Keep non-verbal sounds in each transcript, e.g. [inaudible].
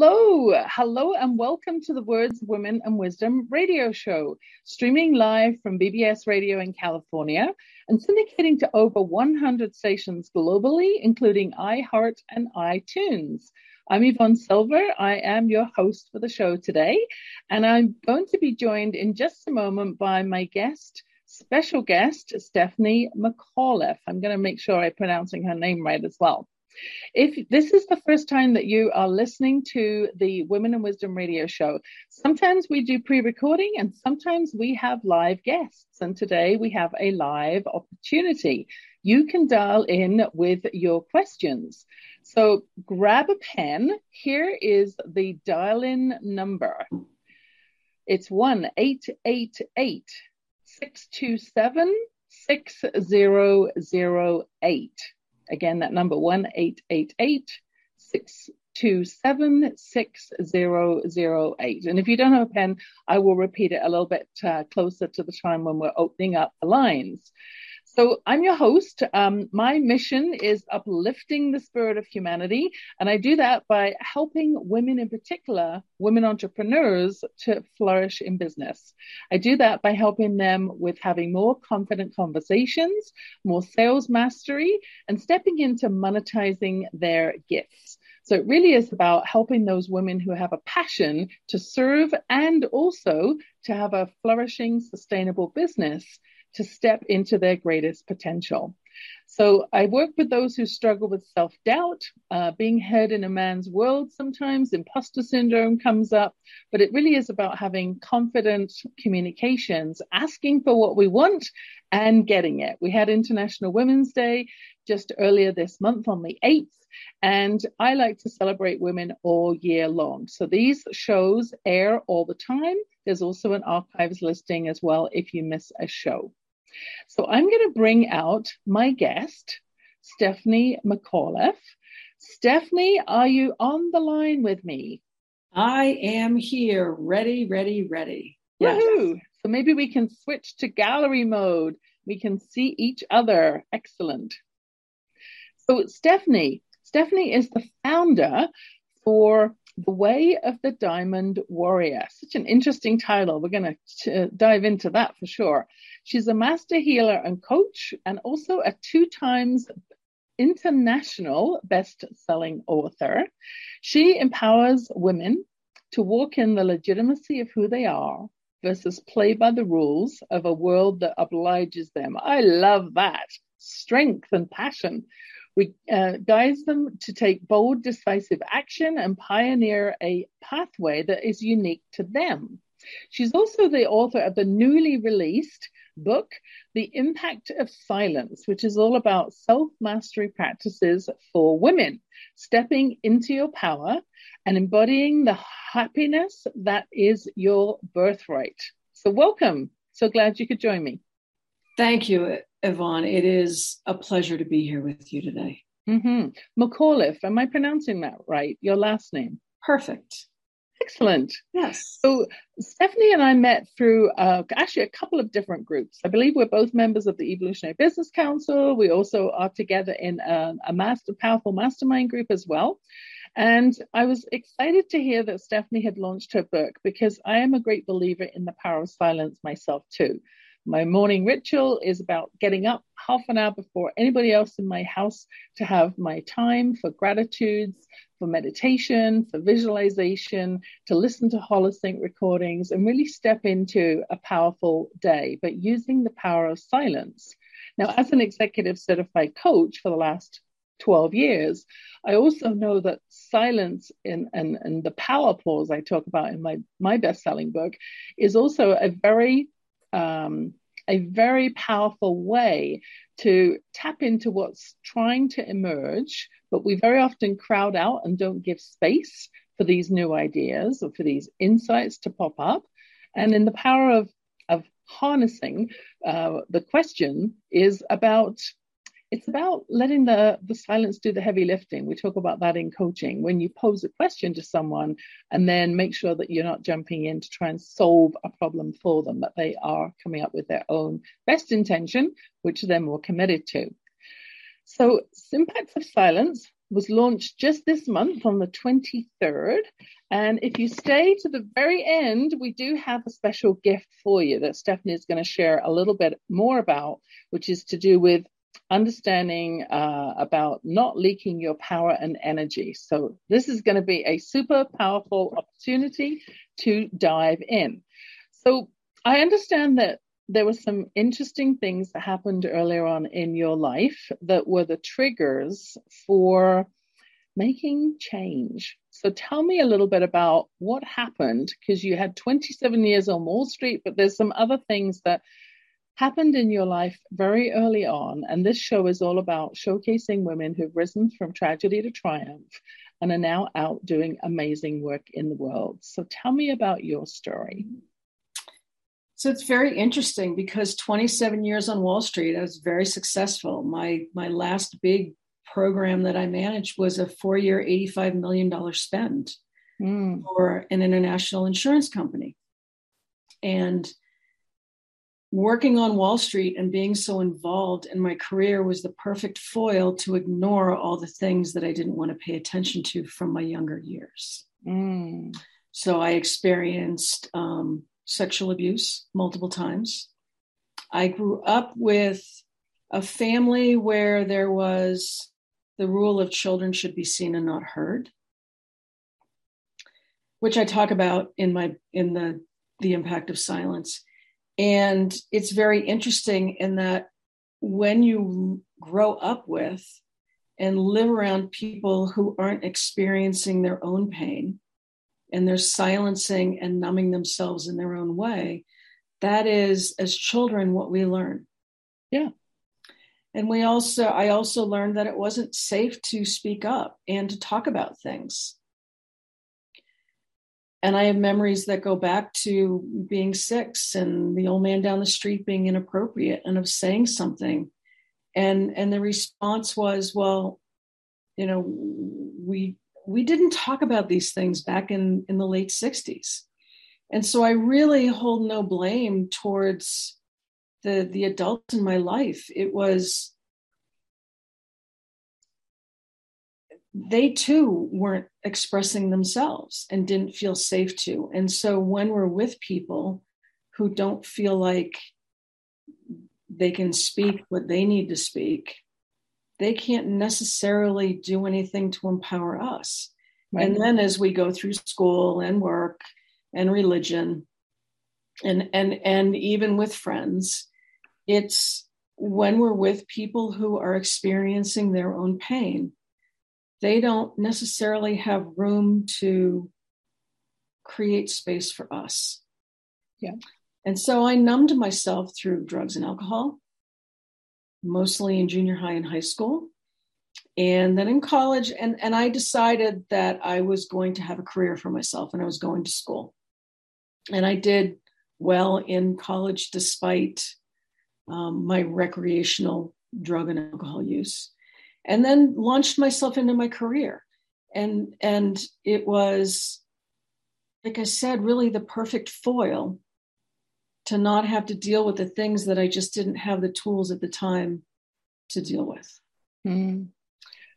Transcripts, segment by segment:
hello, hello, and welcome to the Words, Women, and Wisdom radio show, streaming live from BBS Radio in California and syndicating to over 100 stations globally, including iHeart and iTunes. I'm Yvonne Silver. I am your host for the show today, and I'm going to be joined in just a moment by my guest, special guest, Stephanie McAuliffe. I'm going to make sure I'm pronouncing her name right as well. If this is the first time that you are listening to the Women in Wisdom radio show, sometimes we do pre recording and sometimes we have live guests. And today we have a live opportunity. You can dial in with your questions. So grab a pen. Here is the dial in number. It's 1 888 627 6008. Again, that number 1 888 627 6008. And if you don't have a pen, I will repeat it a little bit uh, closer to the time when we're opening up the lines. So I'm your host. Um, my mission is uplifting the spirit of humanity, and I do that by helping women, in particular, women entrepreneurs, to flourish in business. I do that by helping them with having more confident conversations, more sales mastery, and stepping into monetizing their gifts. So it really is about helping those women who have a passion to serve and also to have a flourishing, sustainable business to step into their greatest potential. So I work with those who struggle with self doubt, uh, being heard in a man's world sometimes, imposter syndrome comes up, but it really is about having confident communications, asking for what we want and getting it. We had International Women's Day just earlier this month on the 8th, and I like to celebrate women all year long. So these shows air all the time. There's also an archives listing as well if you miss a show. So I'm going to bring out my guest, Stephanie McAuliffe. Stephanie, are you on the line with me? I am here, ready, ready, ready. Yes. Woohoo! So maybe we can switch to gallery mode. We can see each other. Excellent. So Stephanie, Stephanie is the founder for the Way of the Diamond Warrior. Such an interesting title. We're going to uh, dive into that for sure. She's a master healer and coach, and also a two times international best selling author. She empowers women to walk in the legitimacy of who they are versus play by the rules of a world that obliges them. I love that. Strength and passion. We uh, them to take bold, decisive action and pioneer a pathway that is unique to them. She's also the author of the newly released book, The Impact of Silence, which is all about self mastery practices for women, stepping into your power and embodying the happiness that is your birthright. So, welcome. So glad you could join me. Thank you, Yvonne. It is a pleasure to be here with you today. Mm-hmm. McAuliffe, am I pronouncing that right? Your last name? Perfect. Excellent. Yes. So Stephanie and I met through uh, actually a couple of different groups. I believe we're both members of the Evolutionary Business Council. We also are together in a, a master, powerful mastermind group as well. And I was excited to hear that Stephanie had launched her book because I am a great believer in the power of silence myself too. My morning ritual is about getting up half an hour before anybody else in my house to have my time for gratitudes, for meditation, for visualization, to listen to holosync recordings and really step into a powerful day, but using the power of silence. Now, as an executive certified coach for the last 12 years, I also know that silence and, and the power pause I talk about in my, my best selling book is also a very um, a very powerful way to tap into what's trying to emerge, but we very often crowd out and don't give space for these new ideas or for these insights to pop up. And in the power of, of harnessing, uh, the question is about it's about letting the, the silence do the heavy lifting. We talk about that in coaching. When you pose a question to someone and then make sure that you're not jumping in to try and solve a problem for them, that they are coming up with their own best intention, which they're more committed to. So, impacts of silence, was launched just this month on the 23rd. And if you stay to the very end, we do have a special gift for you that Stephanie is going to share a little bit more about, which is to do with understanding uh, about not leaking your power and energy. So, this is going to be a super powerful opportunity to dive in. So, I understand that there were some interesting things that happened earlier on in your life that were the triggers for making change. So tell me a little bit about what happened because you had 27 years on Wall Street, but there's some other things that happened in your life very early on. And this show is all about showcasing women who've risen from tragedy to triumph and are now out doing amazing work in the world. So tell me about your story. So it's very interesting because 27 years on Wall Street, I was very successful. My my last big program that I managed was a four-year, $85 million spend mm. for an international insurance company. And working on Wall Street and being so involved in my career was the perfect foil to ignore all the things that I didn't want to pay attention to from my younger years. Mm. So I experienced um, sexual abuse multiple times. I grew up with a family where there was the rule of children should be seen and not heard, which I talk about in my in the the impact of silence. And it's very interesting in that when you grow up with and live around people who aren't experiencing their own pain, and they're silencing and numbing themselves in their own way. That is, as children, what we learn. Yeah. And we also, I also learned that it wasn't safe to speak up and to talk about things. And I have memories that go back to being six and the old man down the street being inappropriate and of saying something. And and the response was, well, you know, we we didn't talk about these things back in, in the late 60s. And so I really hold no blame towards the, the adults in my life. It was, they too weren't expressing themselves and didn't feel safe to. And so when we're with people who don't feel like they can speak what they need to speak, they can't necessarily do anything to empower us. Right. And then as we go through school and work and religion and and and even with friends, it's when we're with people who are experiencing their own pain, they don't necessarily have room to create space for us. Yeah. And so I numbed myself through drugs and alcohol mostly in junior high and high school. And then in college, and, and I decided that I was going to have a career for myself and I was going to school. And I did well in college despite um, my recreational drug and alcohol use. And then launched myself into my career. And, and it was, like I said, really the perfect foil to not have to deal with the things that I just didn't have the tools at the time to deal with. Mm. And,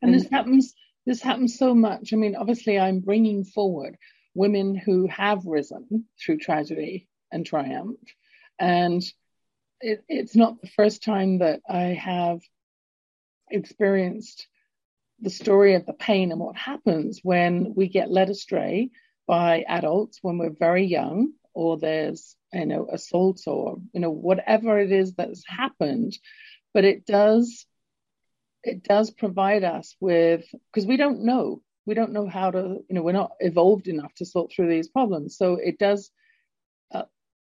and this happens. This happens so much. I mean, obviously, I'm bringing forward women who have risen through tragedy and triumph, and it, it's not the first time that I have experienced the story of the pain and what happens when we get led astray by adults when we're very young, or there's you know, assaults or, you know, whatever it is that's happened. But it does, it does provide us with, because we don't know, we don't know how to, you know, we're not evolved enough to sort through these problems. So it does uh,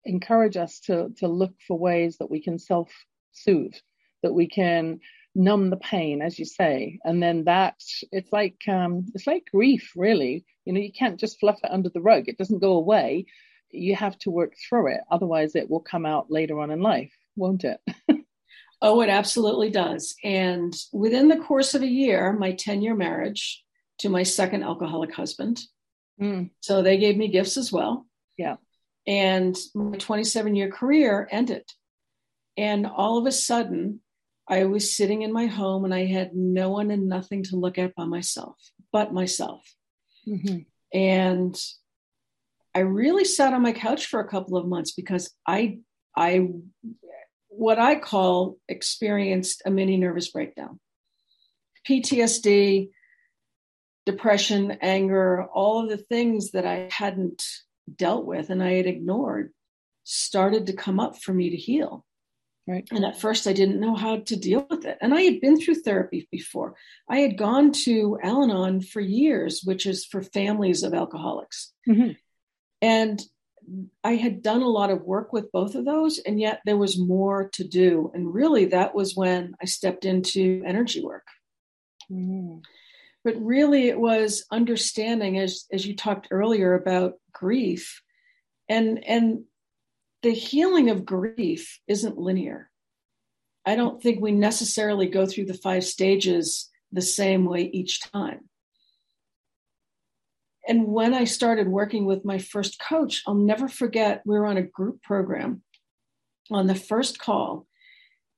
encourage us to, to look for ways that we can self soothe, that we can numb the pain, as you say. And then that, it's like, um, it's like grief, really. You know, you can't just fluff it under the rug. It doesn't go away you have to work through it. Otherwise, it will come out later on in life, won't it? [laughs] oh, it absolutely does. And within the course of a year, my 10 year marriage to my second alcoholic husband. Mm. So they gave me gifts as well. Yeah. And my 27 year career ended. And all of a sudden, I was sitting in my home and I had no one and nothing to look at by myself, but myself. Mm-hmm. And I really sat on my couch for a couple of months because I, I, what I call experienced a mini nervous breakdown. PTSD, depression, anger, all of the things that I hadn't dealt with and I had ignored started to come up for me to heal. Right. And at first, I didn't know how to deal with it. And I had been through therapy before. I had gone to Al Anon for years, which is for families of alcoholics. Mm-hmm. And I had done a lot of work with both of those, and yet there was more to do. And really, that was when I stepped into energy work. Mm. But really, it was understanding, as as you talked earlier about grief, and and the healing of grief isn't linear. I don't think we necessarily go through the five stages the same way each time. And when I started working with my first coach, I'll never forget we were on a group program on the first call.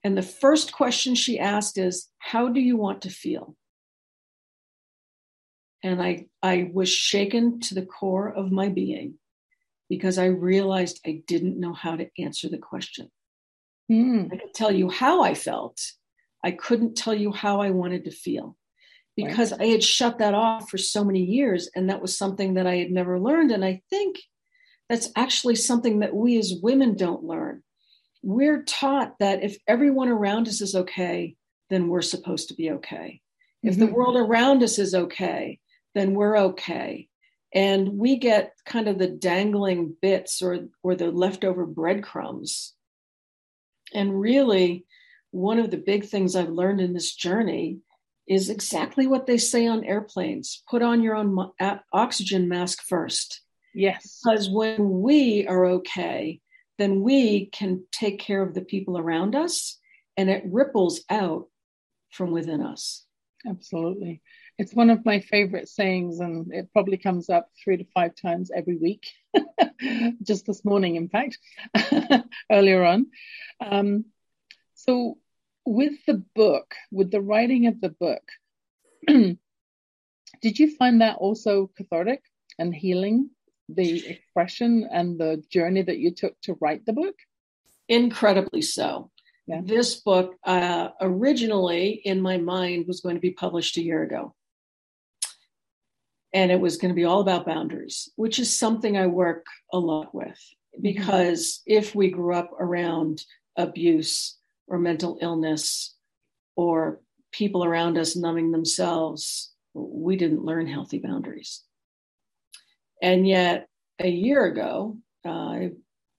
And the first question she asked is, How do you want to feel? And I, I was shaken to the core of my being because I realized I didn't know how to answer the question. Mm. I could tell you how I felt. I couldn't tell you how I wanted to feel because right. I had shut that off for so many years. And that was something that I had never learned. And I think that's actually something that we as women don't learn. We're taught that if everyone around us is okay, then we're supposed to be okay. If mm-hmm. the world around us is okay, then we're okay and we get kind of the dangling bits or or the leftover breadcrumbs. And really one of the big things i've learned in this journey is exactly what they say on airplanes put on your own oxygen mask first. Yes. Because when we are okay then we can take care of the people around us and it ripples out from within us. Absolutely it's one of my favorite sayings, and it probably comes up three to five times every week. [laughs] Just this morning, in fact, [laughs] earlier on. Um, so, with the book, with the writing of the book, [clears throat] did you find that also cathartic and healing? The expression and the journey that you took to write the book? Incredibly so. Yeah. This book uh, originally in my mind was going to be published a year ago and it was going to be all about boundaries, which is something I work a lot with mm-hmm. because mm-hmm. if we grew up around abuse or mental illness or people around us numbing themselves, we didn't learn healthy boundaries. And yet, a year ago, uh, I,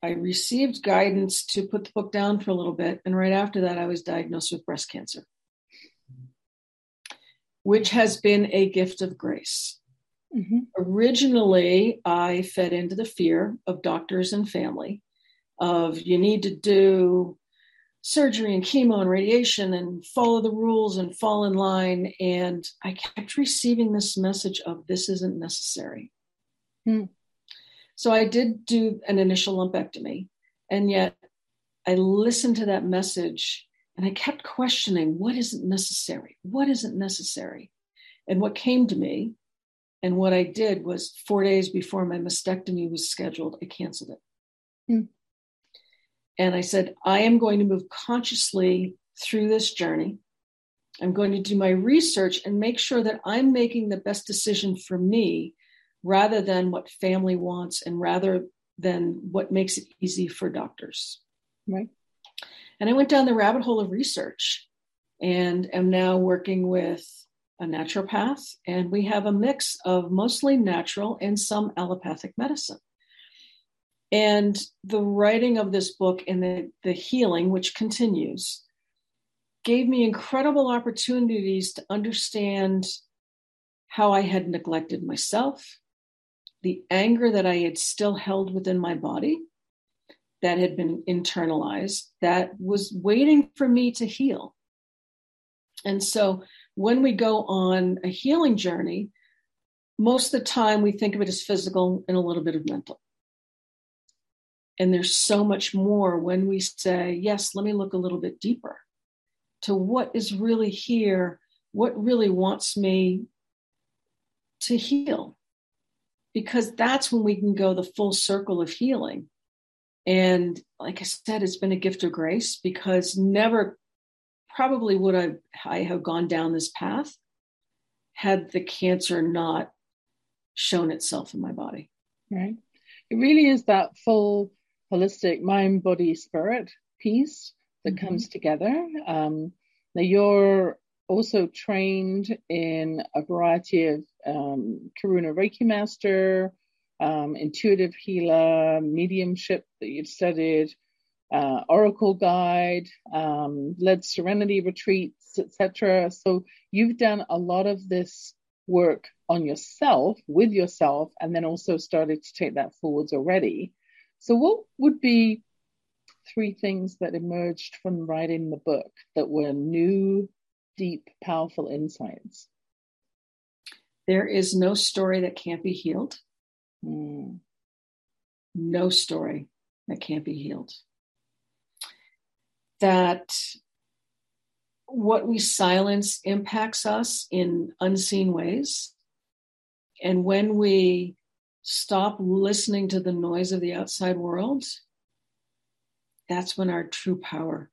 I received guidance to put the book down for a little bit. And right after that, I was diagnosed with breast cancer, which has been a gift of grace. Mm-hmm. Originally, I fed into the fear of doctors and family of you need to do surgery and chemo and radiation and follow the rules and fall in line. And I kept receiving this message of this isn't necessary. Mm. So I did do an initial lumpectomy. And yet I listened to that message and I kept questioning what isn't necessary? What isn't necessary? And what came to me and what I did was four days before my mastectomy was scheduled, I canceled it. Hmm. And I said, I am going to move consciously through this journey. I'm going to do my research and make sure that I'm making the best decision for me rather than what family wants and rather than what makes it easy for doctors. Right. And I went down the rabbit hole of research and am now working with a naturopath, and we have a mix of mostly natural and some allopathic medicine. And the writing of this book and the, the healing, which continues, gave me incredible opportunities to understand how I had neglected myself, the anger that I had still held within my body that had been internalized, that was waiting for me to heal. And so when we go on a healing journey, most of the time we think of it as physical and a little bit of mental. And there's so much more when we say, yes, let me look a little bit deeper. to what is really here, what really wants me to heal. Because that's when we can go the full circle of healing. And like I said, it's been a gift of grace because never probably would I, I have gone down this path had the cancer not shown itself in my body. Right. It really is that full holistic mind, body, spirit piece that mm-hmm. comes together. Um, now you're also trained in a variety of um, Karuna Reiki Master, um, intuitive healer, mediumship that you've studied, uh, oracle guide, um, led serenity retreats, etc. So you've done a lot of this work on yourself with yourself, and then also started to take that forwards already. So, what would be three things that emerged from writing the book that were new, deep, powerful insights? There is no story that can't be healed. Mm. No story that can't be healed. That what we silence impacts us in unseen ways. And when we stop listening to the noise of the outside world, that's when our true power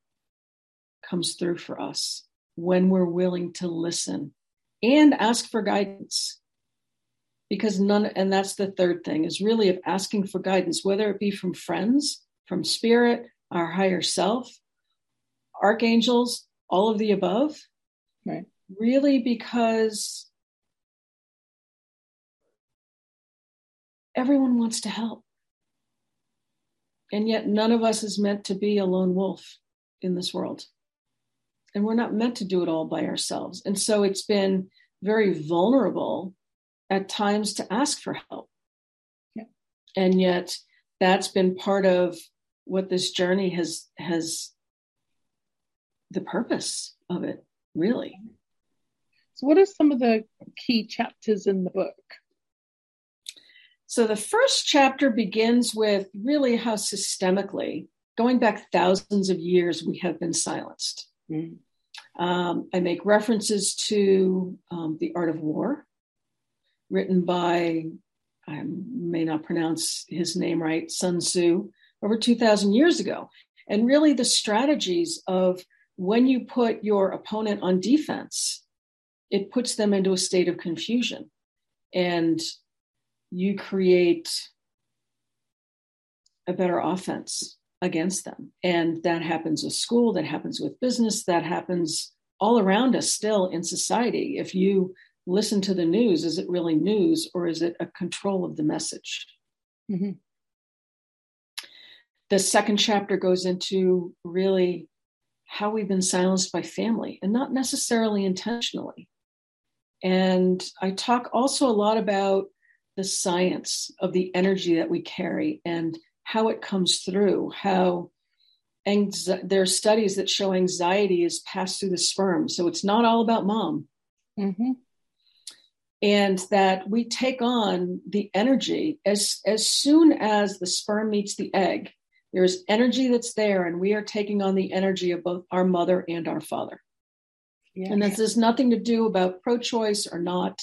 comes through for us. When we're willing to listen and ask for guidance because none and that's the third thing is really of asking for guidance whether it be from friends from spirit our higher self archangels all of the above. Right. Really because everyone wants to help. And yet none of us is meant to be a lone wolf in this world. And we're not meant to do it all by ourselves. And so it's been very vulnerable at times to ask for help. Yeah. And yet that's been part of what this journey has has the purpose of it, really. So what are some of the key chapters in the book? So the first chapter begins with really how systemically, going back thousands of years, we have been silenced. Mm. Um, I make references to um, the art of war, written by, I may not pronounce his name right, Sun Tzu, over 2,000 years ago. And really the strategies of when you put your opponent on defense, it puts them into a state of confusion. And you create a better offense against them. And that happens with school, that happens with business, that happens all around us still in society. If you listen to the news, is it really news or is it a control of the message? Mm-hmm. The second chapter goes into really how we've been silenced by family and not necessarily intentionally. And I talk also a lot about the science of the energy that we carry and how it comes through, how anxi- there are studies that show anxiety is passed through the sperm. So it's not all about mom. Mm-hmm and that we take on the energy as as soon as the sperm meets the egg there's energy that's there and we are taking on the energy of both our mother and our father yeah. and this has nothing to do about pro-choice or not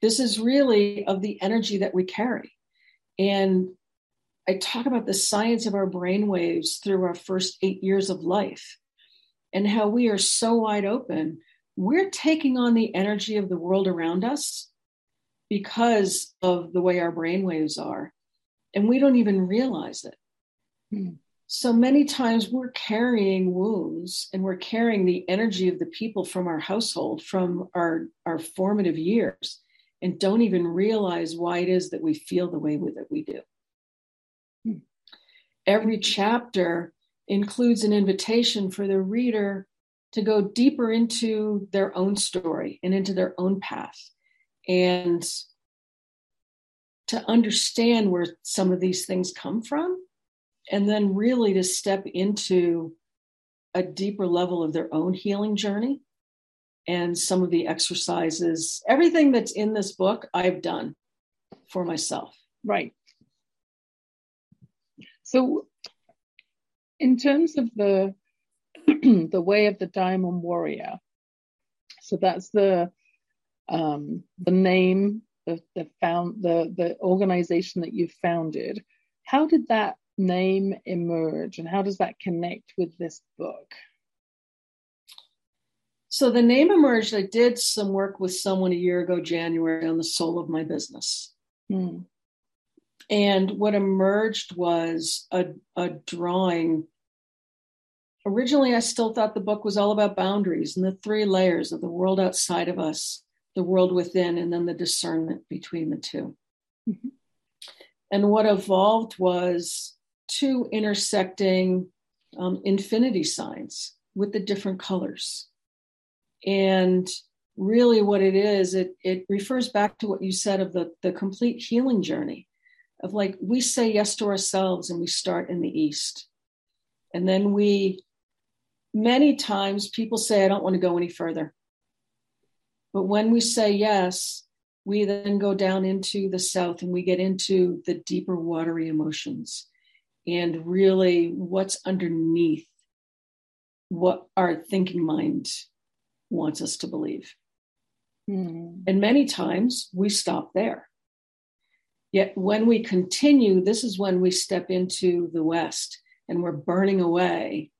this is really of the energy that we carry and i talk about the science of our brain waves through our first eight years of life and how we are so wide open we're taking on the energy of the world around us because of the way our brain waves are. And we don't even realize it. So many times we're carrying wounds and we're carrying the energy of the people from our household, from our, our formative years, and don't even realize why it is that we feel the way that we do. Every chapter includes an invitation for the reader to go deeper into their own story and into their own path and to understand where some of these things come from and then really to step into a deeper level of their own healing journey and some of the exercises everything that's in this book i've done for myself right so in terms of the [clears throat] the way of the diamond warrior. So that's the um, the name, the the found the the organization that you founded. How did that name emerge, and how does that connect with this book? So the name emerged. I did some work with someone a year ago, January, on the soul of my business. Hmm. And what emerged was a, a drawing. Originally, I still thought the book was all about boundaries and the three layers of the world outside of us, the world within, and then the discernment between the 2 mm-hmm. And what evolved was two intersecting um, infinity signs with the different colors. And really, what it is, it, it refers back to what you said of the, the complete healing journey of like we say yes to ourselves and we start in the East. And then we, many times, people say, I don't want to go any further. But when we say yes, we then go down into the South and we get into the deeper, watery emotions and really what's underneath what our thinking mind wants us to believe. Mm. And many times we stop there. Yet when we continue, this is when we step into the West and we're burning away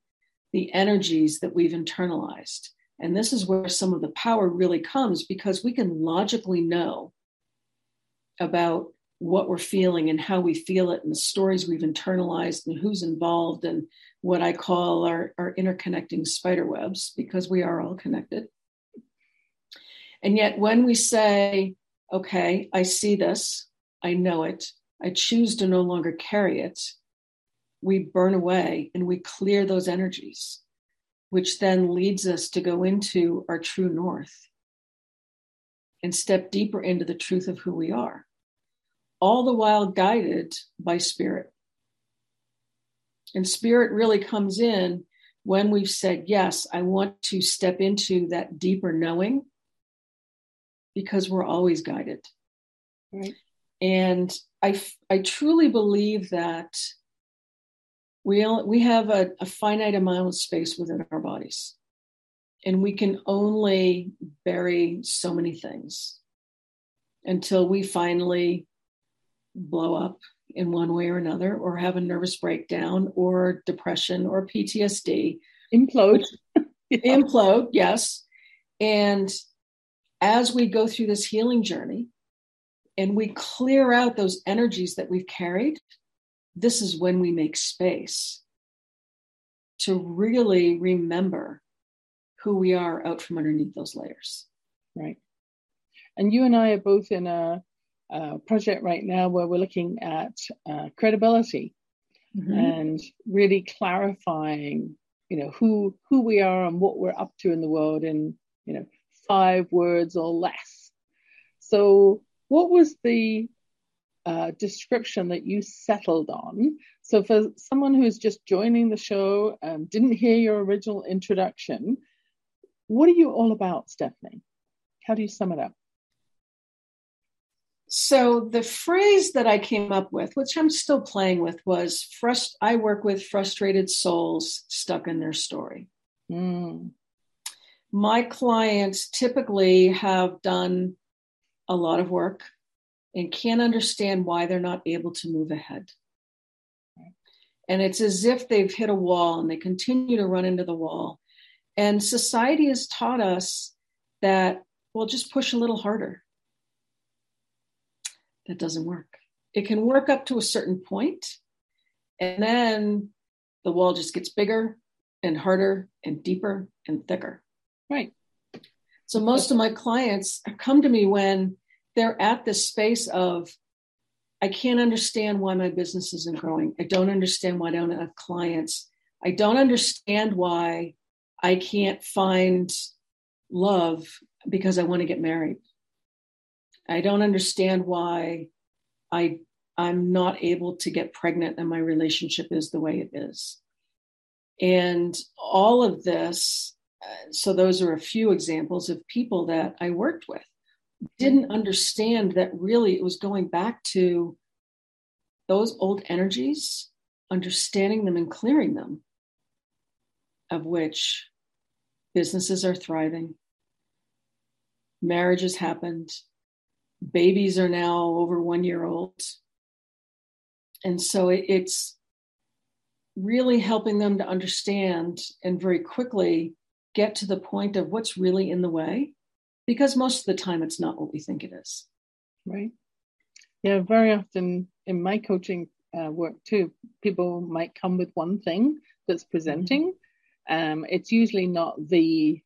the energies that we've internalized. And this is where some of the power really comes because we can logically know about what we're feeling and how we feel it and the stories we've internalized and who's involved and what I call our, our interconnecting spider webs because we are all connected. And yet, when we say, okay, I see this, I know it, I choose to no longer carry it, we burn away and we clear those energies, which then leads us to go into our true north and step deeper into the truth of who we are all the while guided by spirit. And spirit really comes in when we've said, Yes, I want to step into that deeper knowing because we're always guided. Right. And I, I truly believe that we, we have a, a finite amount of space within our bodies, and we can only bury so many things until we finally blow up in one way or another, or have a nervous breakdown, or depression, or PTSD. Implode. [laughs] yeah. Implode, yes. And as we go through this healing journey and we clear out those energies that we've carried, this is when we make space to really remember who we are out from underneath those layers. Right. And you and I are both in a uh, project right now where we're looking at uh, credibility mm-hmm. and really clarifying, you know, who who we are and what we're up to in the world in, you know, five words or less. So, what was the uh, description that you settled on? So, for someone who's just joining the show and didn't hear your original introduction, what are you all about, Stephanie? How do you sum it up? So the phrase that I came up with, which I'm still playing with, was frust- I work with frustrated souls stuck in their story. Mm. My clients typically have done a lot of work and can't understand why they're not able to move ahead. And it's as if they've hit a wall and they continue to run into the wall. And society has taught us that, well, just push a little harder that doesn't work. It can work up to a certain point, and then the wall just gets bigger and harder and deeper and thicker. Right. So most of my clients come to me when they're at this space of, I can't understand why my business isn't growing. I don't understand why I don't have clients. I don't understand why I can't find love because I want to get married. I don't understand why I I'm not able to get pregnant and my relationship is the way it is. And all of this, uh, so those are a few examples of people that I worked with, didn't understand that really it was going back to those old energies, understanding them and clearing them of which businesses are thriving, marriages happened, babies are now over one year old. And so it, it's really helping them to understand and very quickly get to the point of what's really in the way, because most of the time it's not what we think it is. Right. Yeah, very often in my coaching uh, work too, people might come with one thing that's presenting. Mm-hmm. Um, it's usually not the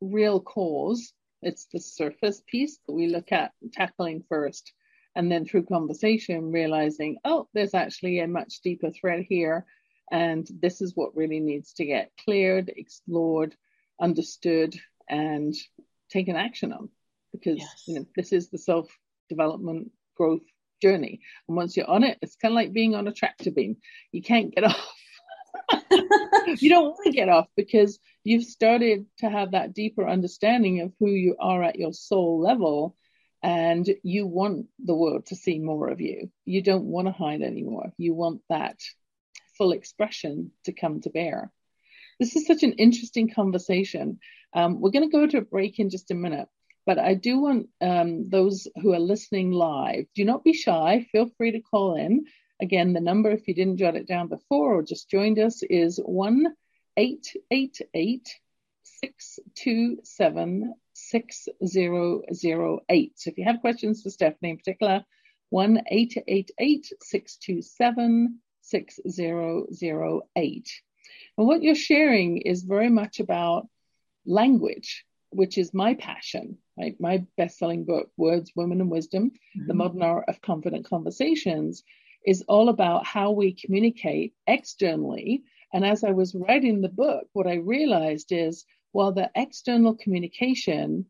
real cause, it's the surface piece that we look at tackling first. And then through conversation, realizing, oh, there's actually a much deeper thread here. And this is what really needs to get cleared, explored, understood, and taken action on. Because yes. you know, this is the self development growth journey. And once you're on it, it's kind of like being on a tractor beam. You can't get [laughs] off. [laughs] [laughs] you don't want to get off because you've started to have that deeper understanding of who you are at your soul level and you want the world to see more of you. You don't want to hide anymore. You want that full expression to come to bear. This is such an interesting conversation. Um, we're going to go to a break in just a minute, but I do want um, those who are listening live, do not be shy. Feel free to call in. Again, the number, if you didn't jot it down before or just joined us, is 1 888 627 6008. So if you have questions for Stephanie in particular, 1 888 627 6008. And what you're sharing is very much about language, which is my passion. Right? My best selling book, Words, Women, and Wisdom mm-hmm. The Modern Art of Confident Conversations, is all about how we communicate externally. And as I was writing the book, what I realized is while the external communication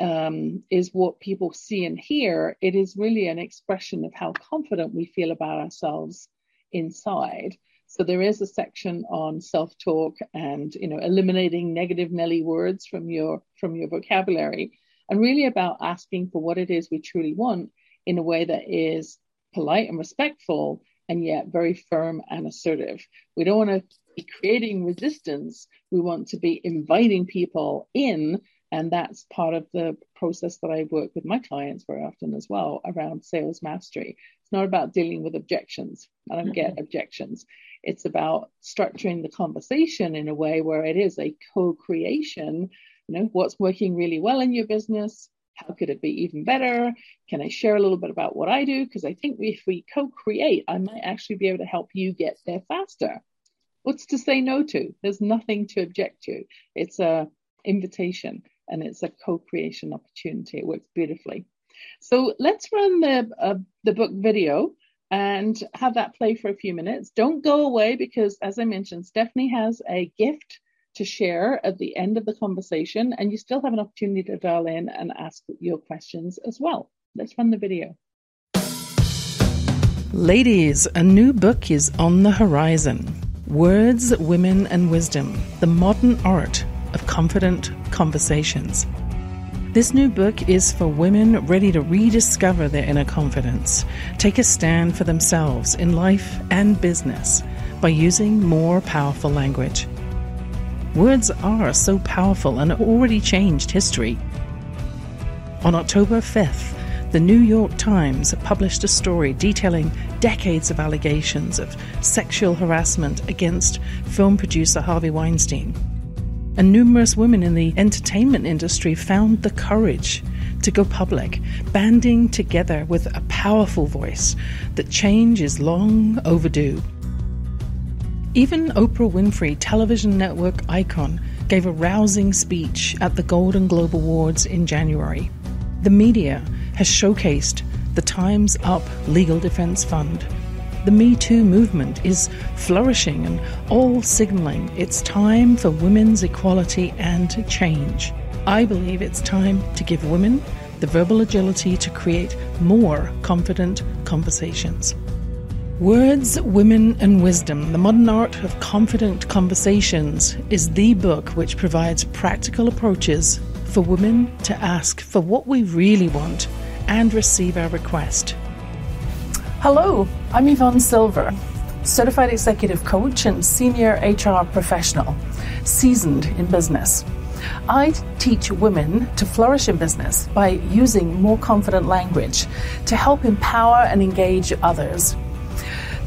um, is what people see and hear, it is really an expression of how confident we feel about ourselves inside. So there is a section on self-talk and you know eliminating negative Nelly words from your from your vocabulary, and really about asking for what it is we truly want in a way that is polite and respectful, and yet very firm and assertive. We don't want to be creating resistance. We want to be inviting people in. And that's part of the process that I work with my clients very often as well around sales mastery. It's not about dealing with objections. I don't mm-hmm. get objections. It's about structuring the conversation in a way where it is a co creation. You know, what's working really well in your business? How could it be even better? Can I share a little bit about what I do? Because I think if we co create, I might actually be able to help you get there faster. What's to say no to? There's nothing to object to. It's a invitation and it's a co-creation opportunity. It works beautifully. So let's run the uh, the book video and have that play for a few minutes. Don't go away because, as I mentioned, Stephanie has a gift to share at the end of the conversation, and you still have an opportunity to dial in and ask your questions as well. Let's run the video. Ladies, a new book is on the horizon. Words, Women, and Wisdom The Modern Art of Confident Conversations. This new book is for women ready to rediscover their inner confidence, take a stand for themselves in life and business by using more powerful language. Words are so powerful and already changed history. On October 5th, the New York Times published a story detailing decades of allegations of sexual harassment against film producer Harvey Weinstein. And numerous women in the entertainment industry found the courage to go public, banding together with a powerful voice that change is long overdue. Even Oprah Winfrey, television network icon, gave a rousing speech at the Golden Globe Awards in January. The media has showcased the Time's Up Legal Defense Fund. The Me Too movement is flourishing and all signaling it's time for women's equality and change. I believe it's time to give women the verbal agility to create more confident conversations. Words, Women, and Wisdom The Modern Art of Confident Conversations is the book which provides practical approaches for women to ask for what we really want and receive our request. Hello, I'm Yvonne Silver. certified executive coach and senior HR professional, seasoned in business. I teach women to flourish in business by using more confident language to help empower and engage others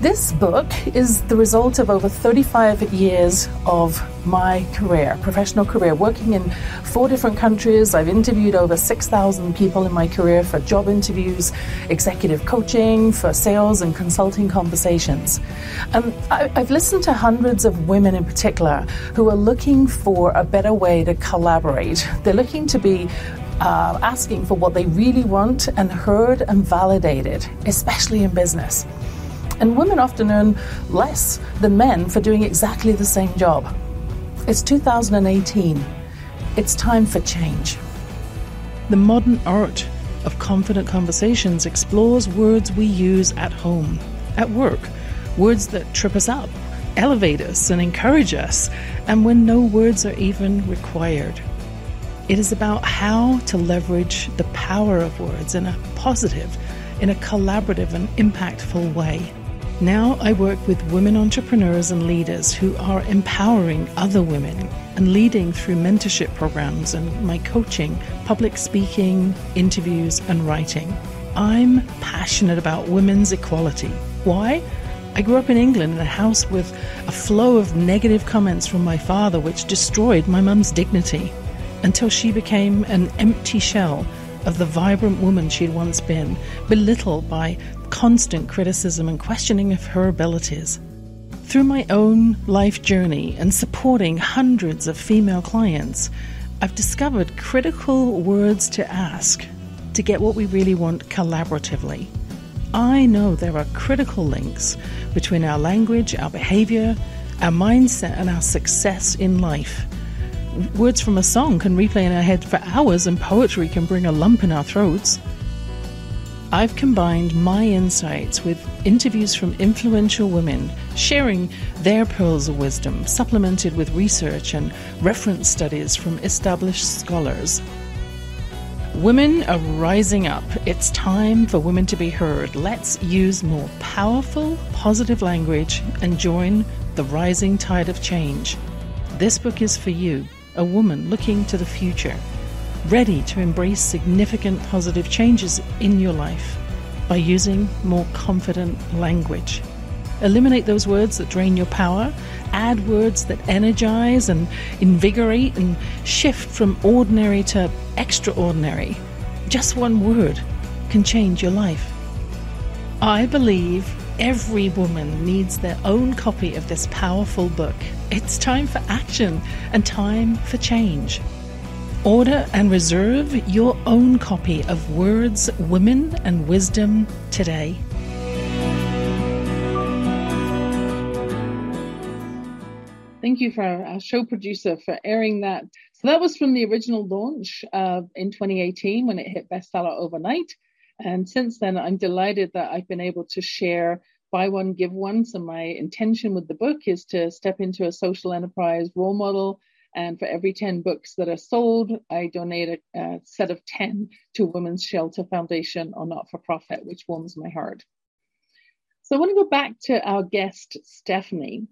this book is the result of over 35 years of my career, professional career, working in four different countries. I've interviewed over 6,000 people in my career for job interviews, executive coaching, for sales and consulting conversations. And I, have listened to hundreds of women in particular who are looking for a better way to collaborate. They're looking to be uh, asking for what they really want and heard and validated, especially in business. And women often earn less than men for doing exactly the same job. It's 2018. It's time for change. The modern art of confident conversations explores words we use at home, at work, words that trip us up, elevate us, and encourage us, and when no words are even required. It is about how to leverage the power of words in a positive, in a collaborative, and impactful way. Now I work with women entrepreneurs and leaders who are empowering other women and leading through mentorship programs and my coaching, public speaking, interviews, and writing. I'm passionate about women's equality. Why? I grew up in England in a house with a flow of negative comments from my father, which destroyed my mum's dignity until she became an empty shell of the vibrant woman she'd once been, belittled by constant criticism and questioning of her abilities. Through my own life journey and supporting hundreds of female clients, I've discovered critical words to ask to get what we really want collaboratively. I know there are critical links between our language, our behavior, our mindset, and our success in life. Words from a song can replay in our head for hours, and poetry can bring a lump in our throats. I've combined my insights with interviews from influential women sharing their pearls of wisdom, supplemented with research and reference studies from established scholars. Women are rising up. It's time for women to be heard. Let's use more powerful, positive language and join the rising tide of change. This book is for you, a woman looking to the future ready to embrace significant positive changes in your life by using more confident language. Eliminate those words that drain your power, add words that energize and invigorate, and shift from ordinary to extraordinary. Just one word can change your life. I believe every woman needs their own copy of this powerful book. It's time for action and time for change. Order and reserve your own copy of Words, Women, and Wisdom today. Thank you for our show producer for airing that. So that was from the original launch uh, in 2018 when it hit bestseller overnight. And since then, I'm delighted that I've been able to share buy one, give one. So my intention with the book is to step into a social enterprise role model and for every 10 books that are sold, I donate a, a set of 10 to Women's Shelter Foundation or not for profit, which warms my heart. So I want to go back to our guest, Stephanie.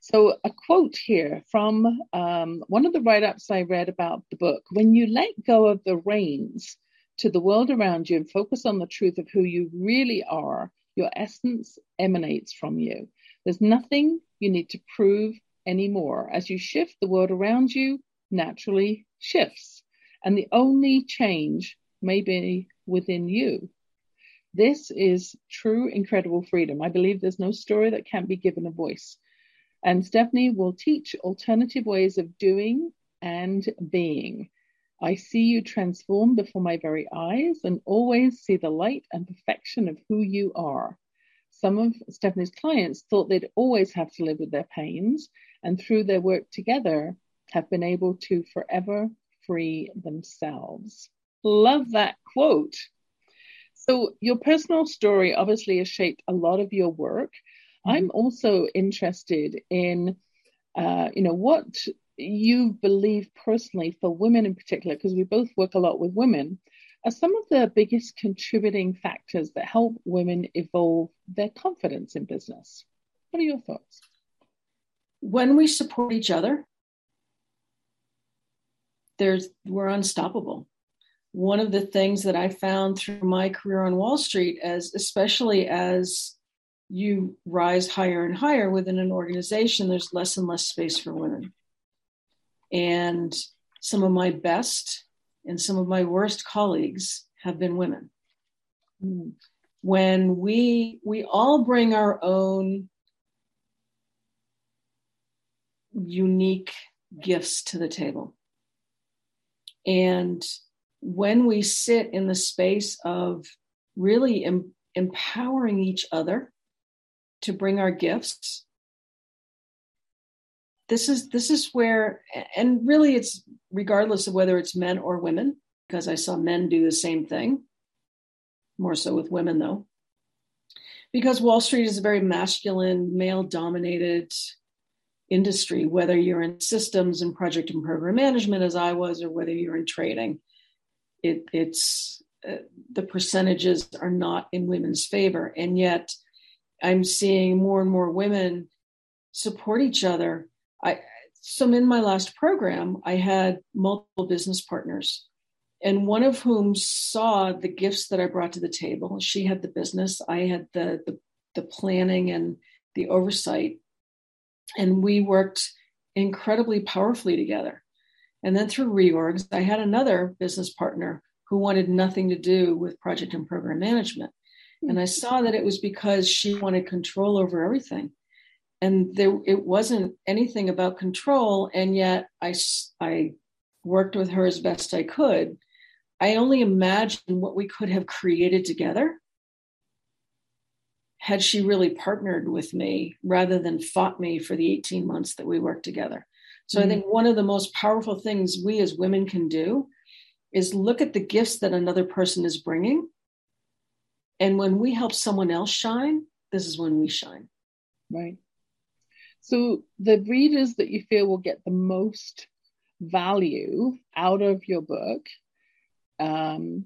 So, a quote here from um, one of the write ups I read about the book When you let go of the reins to the world around you and focus on the truth of who you really are, your essence emanates from you. There's nothing you need to prove anymore. As you shift, the world around you naturally shifts, and the only change may be within you. This is true, incredible freedom. I believe there's no story that can't be given a voice. And Stephanie will teach alternative ways of doing and being. I see you transform before my very eyes and always see the light and perfection of who you are. Some of Stephanie's clients thought they'd always have to live with their pains, and through their work together, have been able to forever free themselves. Love that quote. So, your personal story obviously has shaped a lot of your work. Mm-hmm. I'm also interested in, uh, you know, what you believe personally for women in particular, because we both work a lot with women are some of the biggest contributing factors that help women evolve their confidence in business? What are your thoughts? When we support each other, there's we're unstoppable. One of the things that I found through my career on Wall Street, as especially as you rise higher and higher within an organization, there's less and less space for women. And some of my best and some of my worst colleagues have been women. Mm. When we we all bring our own unique gifts to the table. And when we sit in the space of really em- empowering each other to bring our gifts, this is this is where and really it's regardless of whether it's men or women because i saw men do the same thing more so with women though because wall street is a very masculine male dominated industry whether you're in systems and project and program management as i was or whether you're in trading it, it's uh, the percentages are not in women's favor and yet i'm seeing more and more women support each other I so in my last program, I had multiple business partners, and one of whom saw the gifts that I brought to the table. She had the business, I had the the, the planning and the oversight, and we worked incredibly powerfully together. And then through reorgs, I had another business partner who wanted nothing to do with project and program management. Hmm. And I saw that it was because she wanted control over everything. And there it wasn't anything about control. And yet i i worked with her as best i could. I only imagine what we could have created together had she really partnered with me rather than fought me for the 18 months that we worked together. So mm-hmm. i think one of the most powerful things we as women can do is look at the gifts that another person is bringing. And when we help someone else shine this is when we shine. Right. So the readers that you feel will get the most value out of your book, um,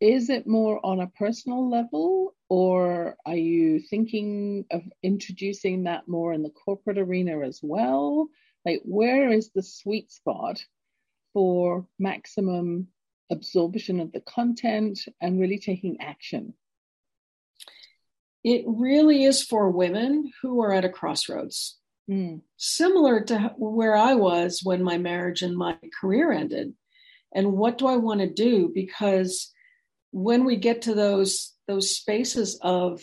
is it more on a personal level or are you thinking of introducing that more in the corporate arena as well? Like, where is the sweet spot for maximum absorption of the content and really taking action? it really is for women who are at a crossroads. Mm. Similar to where I was when my marriage and my career ended. And what do I want to do? Because when we get to those those spaces of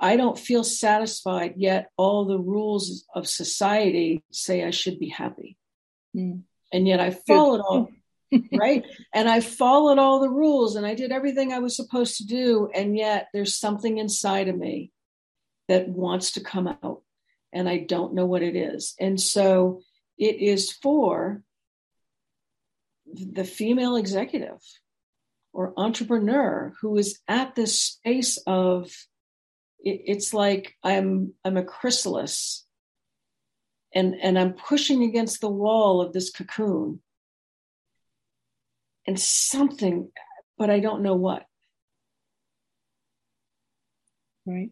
I don't feel satisfied yet all the rules of society say I should be happy. Mm. And yet I followed all [laughs] right? And I followed all the rules and I did everything I was supposed to do. And yet there's something inside of me that wants to come out and I don't know what it is. And so it is for the female executive or entrepreneur who is at this space of it's like I'm I'm a chrysalis and and I'm pushing against the wall of this cocoon and something, but I don't know what. Right.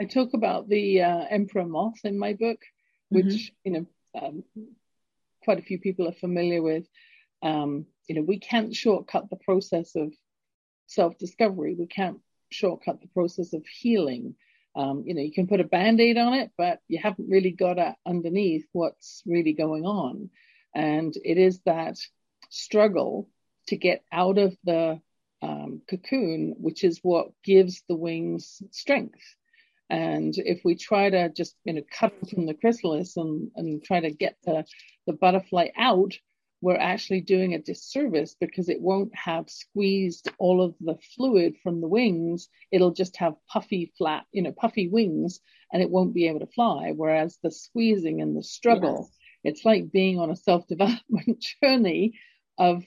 I talk about the uh, emperor moth in my book, which mm-hmm. you know um, quite a few people are familiar with. Um, you know, we can't shortcut the process of self-discovery. We can't shortcut the process of healing. Um, you know, you can put a band-aid on it, but you haven't really got at underneath what's really going on. And it is that struggle to get out of the um, cocoon, which is what gives the wings strength. And if we try to just you know cut from the chrysalis and, and try to get the, the butterfly out, we're actually doing a disservice because it won't have squeezed all of the fluid from the wings. It'll just have puffy, flat, you know, puffy wings, and it won't be able to fly. Whereas the squeezing and the struggle, yes. it's like being on a self development [laughs] journey of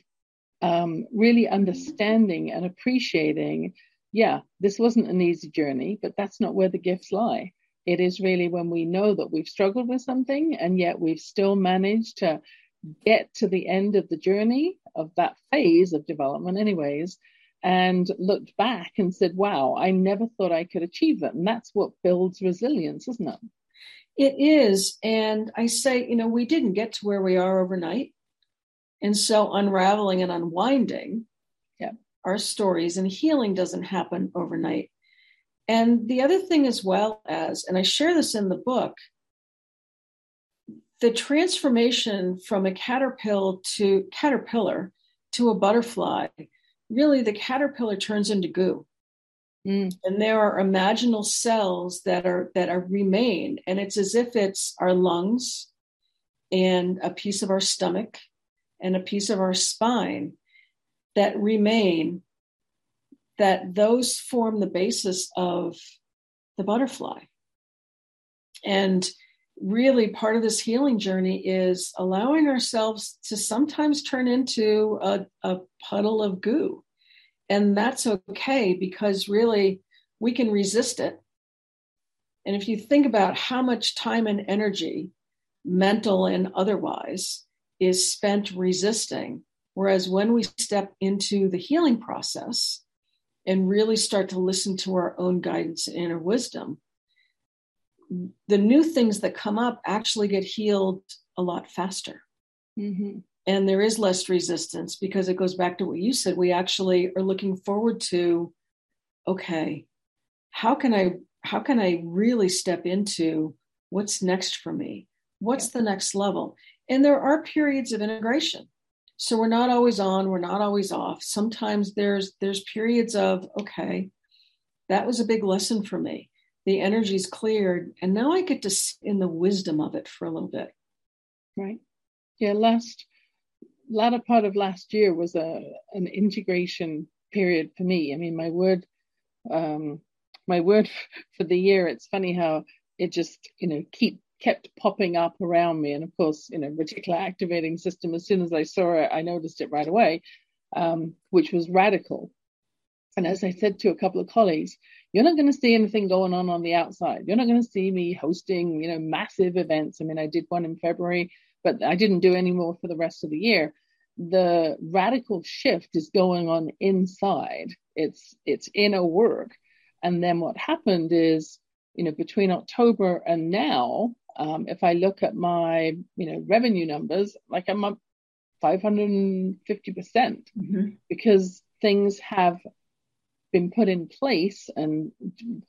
um, really understanding and appreciating, yeah, this wasn't an easy journey, but that's not where the gifts lie. It is really when we know that we've struggled with something and yet we've still managed to get to the end of the journey of that phase of development, anyways. and looked back and said, wow, I never thought I could achieve that. And that's what builds resilience, isn't it? It is. And I say, you know, we didn't get to where we are overnight. And so unraveling and unwinding yeah. our stories and healing doesn't happen overnight. And the other thing, as well as, and I share this in the book, the transformation from a caterpillar to caterpillar to a butterfly, really the caterpillar turns into goo. Mm. And there are imaginal cells that are that are remain, and it's as if it's our lungs and a piece of our stomach and a piece of our spine that remain. That those form the basis of the butterfly. And really part of this healing journey is allowing ourselves to sometimes turn into a, a, puddle of goo. And that's okay because really we can resist it. And if you think about how much time and energy, mental and otherwise, is spent resisting, whereas when we step into the healing process and really start to listen to our own guidance and inner wisdom, the new things that come up actually get healed a lot faster. Mm-hmm. And there is less resistance because it goes back to what you said. We actually are looking forward to, okay, how can I how can I really step into what's next for me? What's the next level? And there are periods of integration. So we're not always on, we're not always off. Sometimes there's there's periods of, okay, that was a big lesson for me the energy's cleared and now i get to sit in the wisdom of it for a little bit. Right. Yeah last latter part of last year was a an integration period for me. I mean my word um my word [laughs] for the year it's funny how it just you know keep kept popping up around me. And of course you know reticular activating system as soon as i saw it i noticed it right away um, which was radical. And as i said to a couple of colleagues you're not going to see anything going on on the outside. You're not going to see me hosting, you know, massive events. I mean, I did one in February, but I didn't do any more for the rest of the year. The radical shift is going on inside. It's it's inner work. And then what happened is, you know, between October and now, um, if I look at my, you know, revenue numbers, like I'm up 550 percent mm-hmm. because things have been put in place and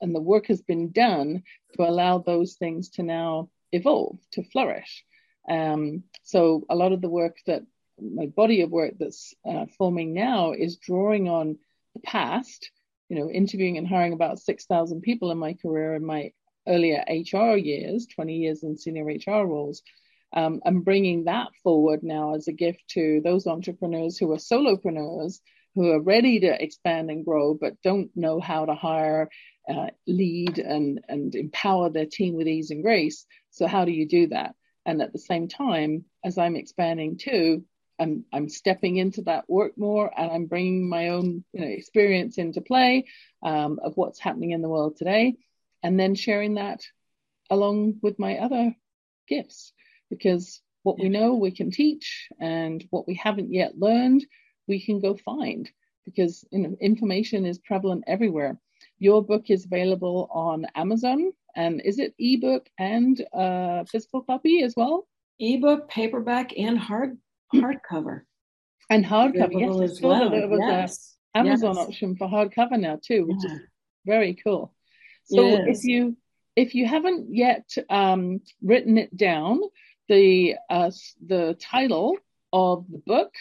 and the work has been done to allow those things to now evolve to flourish. Um, so a lot of the work that my body of work that's uh, forming now is drawing on the past you know interviewing and hiring about 6000 people in my career in my earlier hr years 20 years in senior hr roles um, i'm bringing that forward now as a gift to those entrepreneurs who are solopreneurs who are ready to expand and grow but don't know how to hire, uh, lead, and and empower their team with ease and grace. So how do you do that? And at the same time, as I'm expanding too, I'm I'm stepping into that work more, and I'm bringing my own you know experience into play um, of what's happening in the world today, and then sharing that along with my other gifts because what we know we can teach and what we haven't yet learned we can go find because you know, information is prevalent everywhere. Your book is available on Amazon, and is it ebook and uh, physical copy as well? Ebook, paperback, and hard hardcover. And hardcover, yes. As well. There was yes. Amazon yes. option for hardcover now too, which yeah. is very cool. So yes. if you if you haven't yet um, written it down, the uh, the title of the book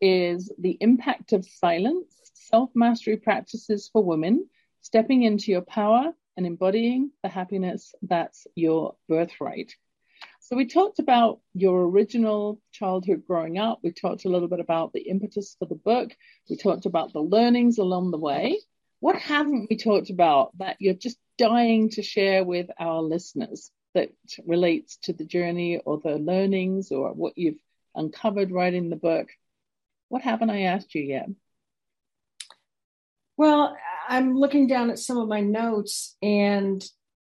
is The Impact of Silence Self Mastery Practices for Women, Stepping into Your Power and Embodying the Happiness That's Your Birthright. So, we talked about your original childhood growing up. We talked a little bit about the impetus for the book. We talked about the learnings along the way. What haven't we talked about that you're just dying to share with our listeners that relates to the journey or the learnings or what you've uncovered writing the book? What haven't I asked you yet? Well, I'm looking down at some of my notes and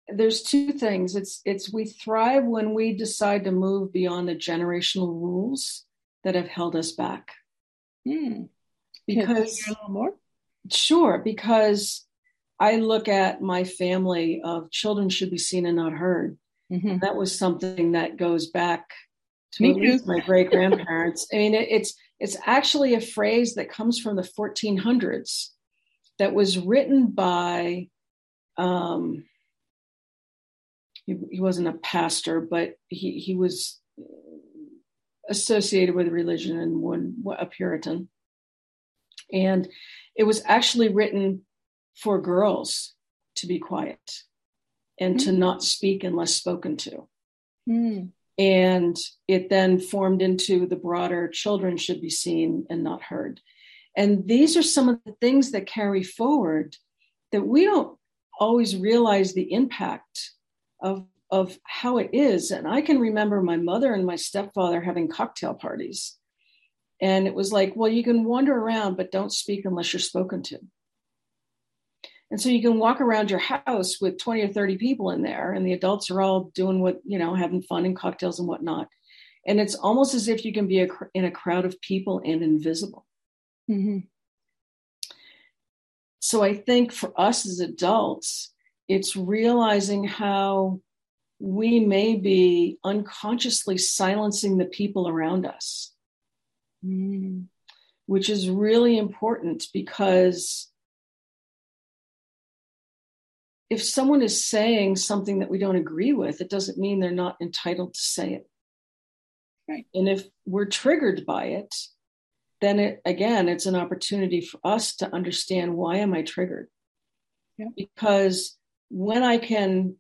there's two things. It's it's we thrive when we decide to move beyond the generational rules that have held us back. Hmm. Because a little more. Sure, because I look at my family of children should be seen and not heard. Mm-hmm. That was something that goes back to Me my great grandparents. I mean, it, it's it's actually a phrase that comes from the 1400s that was written by um, he, he wasn't a pastor, but he he was associated with religion and one a Puritan, and it was actually written for girls to be quiet and mm-hmm. to not speak unless spoken to. Mm. And it then formed into the broader children should be seen and not heard. And these are some of the things that carry forward that we don't always realize the impact of, of how it is. And I can remember my mother and my stepfather having cocktail parties. And it was like, well, you can wander around, but don't speak unless you're spoken to. And so you can walk around your house with 20 or 30 people in there, and the adults are all doing what, you know, having fun and cocktails and whatnot. And it's almost as if you can be a, in a crowd of people and invisible. Mm-hmm. So I think for us as adults, it's realizing how we may be unconsciously silencing the people around us, mm. which is really important because if someone is saying something that we don't agree with, it doesn't mean they're not entitled to say it. Right. And if we're triggered by it, then it again, it's an opportunity for us to understand why am I triggered? Yeah. Because when I can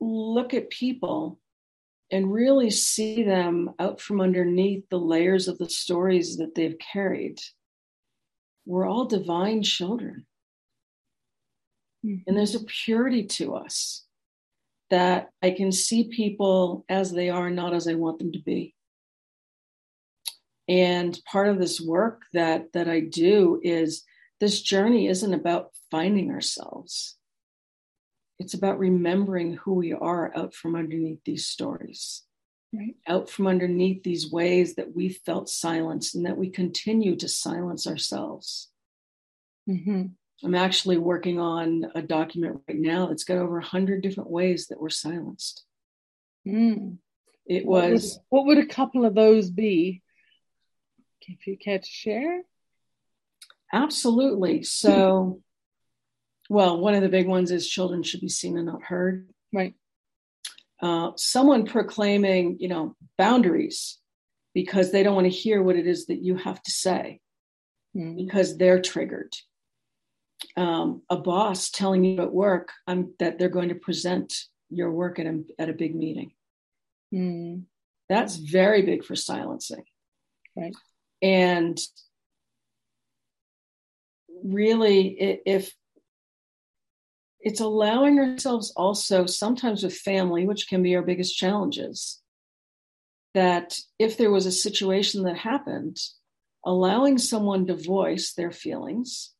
look at people and really see them out from underneath the layers of the stories that they've carried, we're all divine children. Mm-hmm. And there's a purity to us that I can see people as they are, not as I want them to be. And part of this work that that I do is this journey isn't about finding ourselves. It's about remembering who we are out from underneath these stories. Right. Out from underneath these ways that we felt silenced and that we continue to silence ourselves. Mm-hmm. I'm actually working on a document right now that's got over 100 different ways that we're silenced. Mm. It was. What would, what would, a couple of those be? If you care to share? Absolutely. So, well, one of the big ones is children should be seen and not heard. Right. Uh, someone proclaiming, you know, boundaries because they don't want to hear what it is that you have to say mm. because they're triggered um, a boss telling you at work um, that they're going to present your work at a, at a big meeting. Mm. That's very big for silencing. Right. And really, if it's allowing ourselves also sometimes with family, which can be our biggest challenges, that if there was a situation that happened, allowing someone to voice their feelings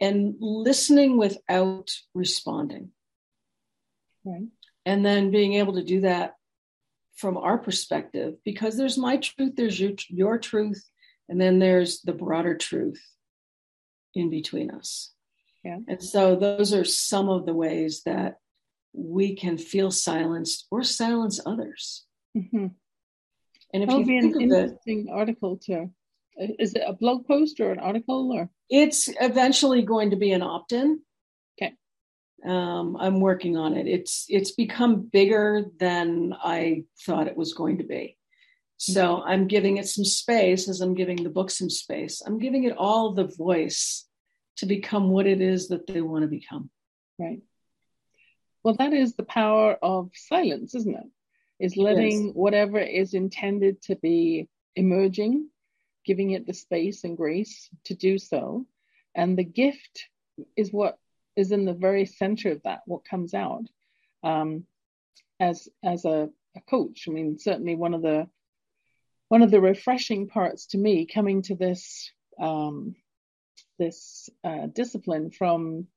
and listening without responding. Right. And then being able to do that from our perspective, because there's my truth, there's your, your truth, and then there's the broader truth in between us. Yeah. And so those are some of the ways that we can feel silenced or silence others. Mm-hmm. And if you think an interesting it, article to is it a blog post or an article or? It's eventually going to be an opt-in. Okay. Um, i'm working on it. It's it's become bigger than i thought it was going to be. So i'm giving it some space as i'm giving the book some space. I'm giving it all the voice to become what it is that they want to become. Right. Well that is the power of silence isn't it? Is. letting whatever is intended to be emerging giving it the space and grace to do so. And the gift is what is in the very center of that, what comes out. Um, as as a, a coach, I mean, certainly one of the one of the refreshing parts to me coming to this um, this uh, discipline from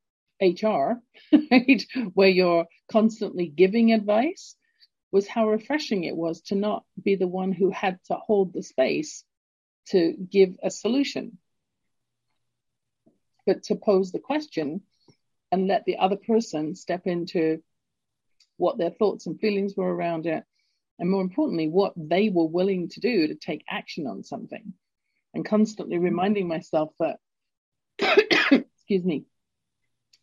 HR, [laughs] right, where you're constantly giving advice, was how refreshing it was to not be the one who had to hold the space to give a solution. but to pose the question and let the other person step into what their thoughts and feelings were around it, and more importantly, what they were willing to do to take action on something, and constantly reminding myself that, [coughs] excuse me,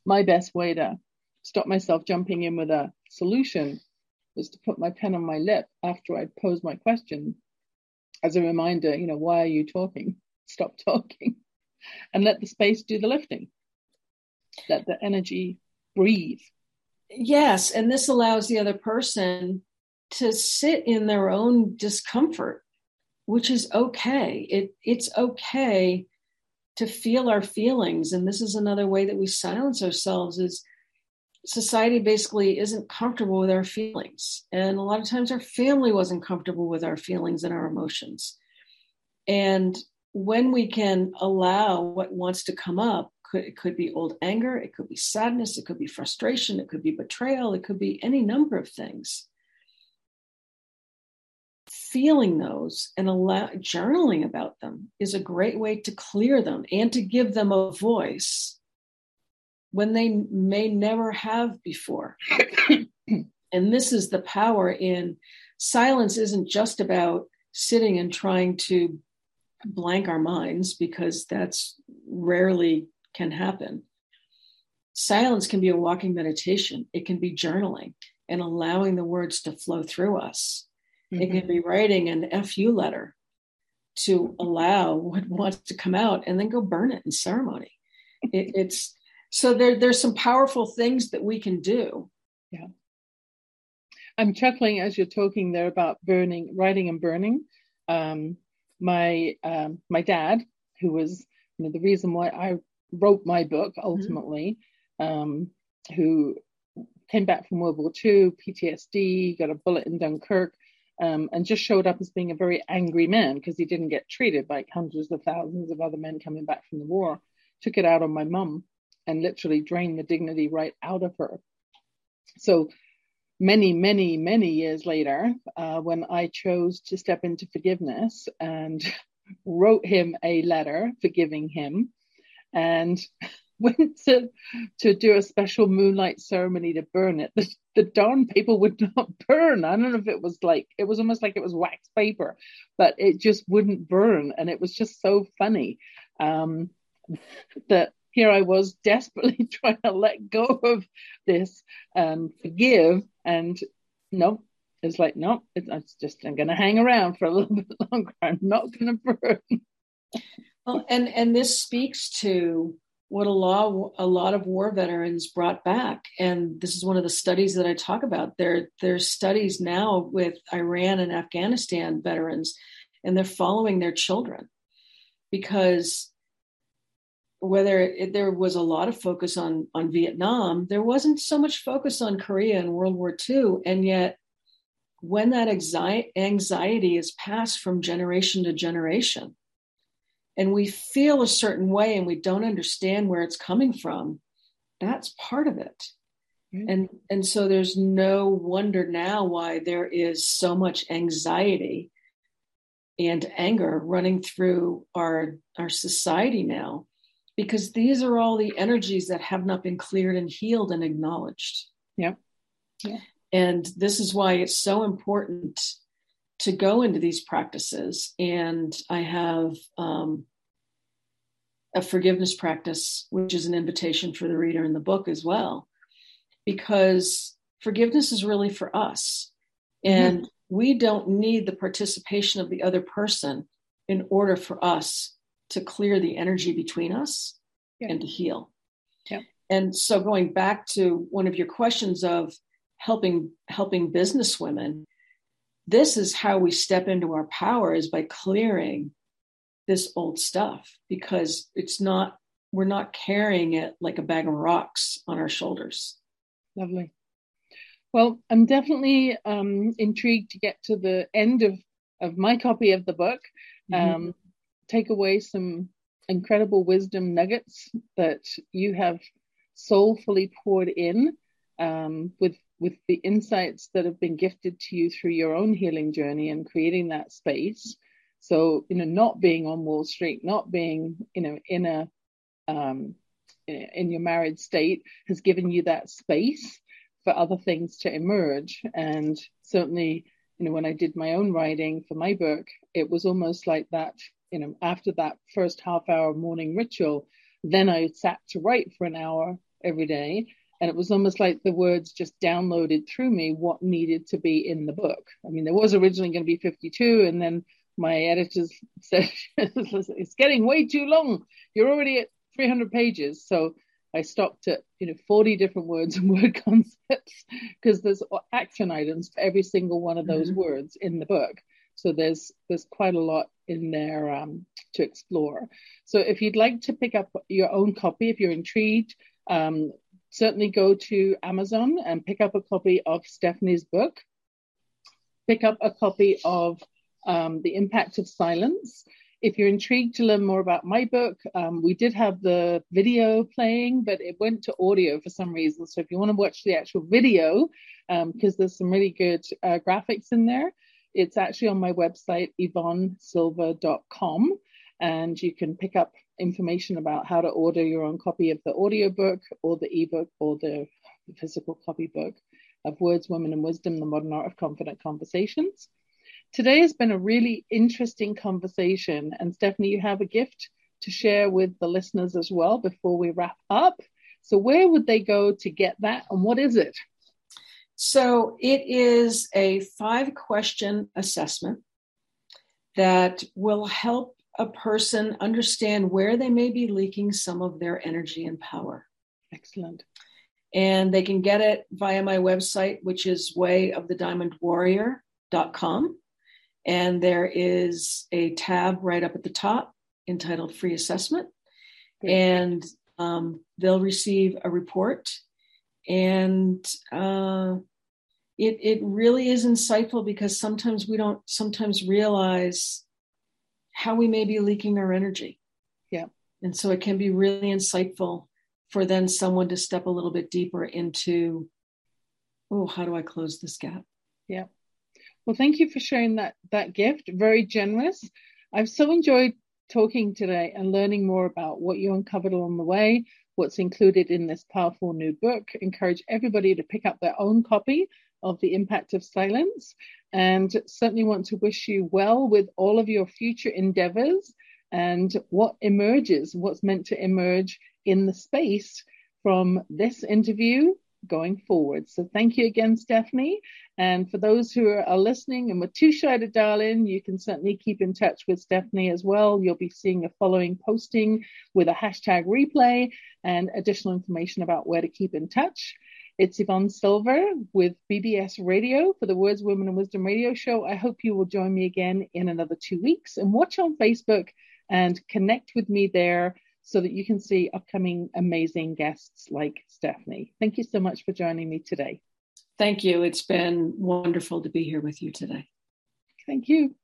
my best way to stop myself jumping in with a solution was to put my pen on my lip after I'd posed my question as a reminder, you know, why are you talking? [laughs] Stop talking and let the space do the lifting. Let the energy breathe. Yes. And this allows the other person to sit in their own discomfort, which is okay. It, it's okay to feel our feelings. And this is another way that we silence ourselves is society basically isn't comfortable with our feelings. And a lot of times our family wasn't comfortable with our feelings and our emotions. And when we can allow what wants to come up, could, it could be old anger, it could be sadness, it could be frustration, it could be betrayal, it could be any number of things. Feeling those and allow, journaling about them is a great way to clear them and to give them a voice when they may never have before. and this is the power in silence isn't just about sitting and trying to blank our minds because that's rarely can happen. Silence can be a walking meditation. It can be journaling and allowing the words to flow through us. Mm-hmm. It can mm-hmm. be writing an FU letter to allow what wants to come out and then go burn it in ceremony. It, it's so there, there's some powerful things that we can do. Yeah. I'm chuckling as you're talking there about burning, writing and burning. Um, my um, my dad, who was you know, the reason why I wrote my book mm-hmm. ultimately, mm-hmm. um, who came back from World War II, PTSD, got a bullet in Dunkirk, um, and just showed up as being a very angry man because he didn't get treated like hundreds of thousands of other men coming back from the war. Took it out on my mum and literally drain the dignity right out of her. So many, many, many years later, uh, when I chose to step into forgiveness and [laughs] wrote him a letter forgiving him and [laughs] went to to do a special moonlight ceremony to burn it. [laughs] The, the darn paper would not burn. I don't know if it was like it was almost like it was wax paper, but it just wouldn't burn, and it was just so funny um, that here I was [laughs] desperately [laughs] trying to let go of this, um, forgive, and no, it's like no, it's, it's just I'm going to hang around for a [laughs] little bit longer. I'm not going to burn. well, and and this speaks to what a lot a lot of war veterans brought back, and this is one of the studies that I talk about. There there's studies now with Iraq and Afghanistan veterans, and they're following their children because whether it, there was a lot of focus on on Vietnam, there wasn't so much focus on Korea and World War II, and yet when that anxiety, anxiety is passed from generation to generation, and we feel a certain way and we don't understand where it's coming from, that's part of it. Mm-hmm. And and so there's no wonder now why there is so much anxiety and anger running through our our society now because these are all the energies that have not been cleared and healed and acknowledged. Yeah. yeah. And this is why it's so important to go into these practices. And I have um, a forgiveness practice, which is an invitation for the reader in the book as well, because forgiveness is really for us. Mm-hmm. And mm-hmm. we don't need the participation of the other person in order for us to clear the energy between us yeah. and to heal. Yeah. And so going back to one of your questions of helping helping business women, this is how we step into our power is by clearing this old stuff because it's not we're not carrying it like a bag of rocks on our shoulders. Lovely. Well, I'm definitely um, intrigued to get to the end of, of my copy of the book. Mm-hmm. Um, take away some incredible wisdom nuggets that you have soulfully poured in um, with with the insights that have been gifted to you through your own healing journey and creating that space. So you know, not being on Wall Street, not being you know in a um, in your married state has given you that space for other things to emerge. And certainly, you know, when I did my own writing for my book, it was almost like that, you know, after that first half hour morning ritual, then I sat to write for an hour every day. And it was almost like the words just downloaded through me what needed to be in the book. I mean, there was originally going to be 52, and then my editors [laughs] said, it's getting way too long. You're already at 300 pages. So I stopped at you know 40 different words and [laughs] word concepts because there's action items for every single one of those mm-hmm. words in the book. So there's there's quite a lot in there um, to explore. So if you'd like to pick up your own copy, if you're intrigued, um, certainly go to Amazon and pick up a copy of Stephanie's book. Pick up a copy of um, The Impact of Silence if you're intrigued to learn more about my book, um, we did have the video playing, but it went to audio for some reason. So if you want to watch the actual video, because um, there's some really good uh, graphics in there, it's actually on my website, yvonnesilver.com. And you can pick up information about how to order your own copy of the audiobook or the ebook or the, physical copybook of Words, Women, and Wisdom, The Modern Art of Confident Conversations. Today has been a really interesting conversation. And Stephanie, you have a gift to share with the listeners as well before we wrap up. So, where would they go to get that and what is it? So, it is a five question assessment that will help a person understand where they may be leaking some of their energy and power. Excellent. And they can get it via my website, which is wayofthediamondwarrior.com. And there is a tab right up at the top entitled Free Assessment. And um, they'll receive a report. And uh, it, it really is insightful because sometimes we don't sometimes realize how we may be leaking our energy. Yeah. And so it can be really insightful for then someone to step a little bit deeper into, oh, how do I close this gap? Yeah. Well, thank you for sharing that that gift. Very generous. I've so enjoyed talking today and learning more about what you uncovered along the way, what's included in this powerful new book. Encourage everybody to pick up their own copy of The Impact of Silence and certainly want to wish you well with all of your future endeavors and what emerges, what's meant to emerge in the space from this interview going forward. So thank you again, Stephanie. And for those who are, listening and were too shy to dial in, you can certainly keep in touch with Stephanie as well. You'll be seeing a following posting with a hashtag replay and additional information about where to keep in touch. It's Yvonne Silver with BBS Radio for the Words, Women, and Wisdom radio show. I hope you will join me again in another two weeks and watch on Facebook and connect with me there so that you can see upcoming amazing guests like Stephanie. Thank you so much for joining me today. Thank you. It's been wonderful to be here with you today. Thank you.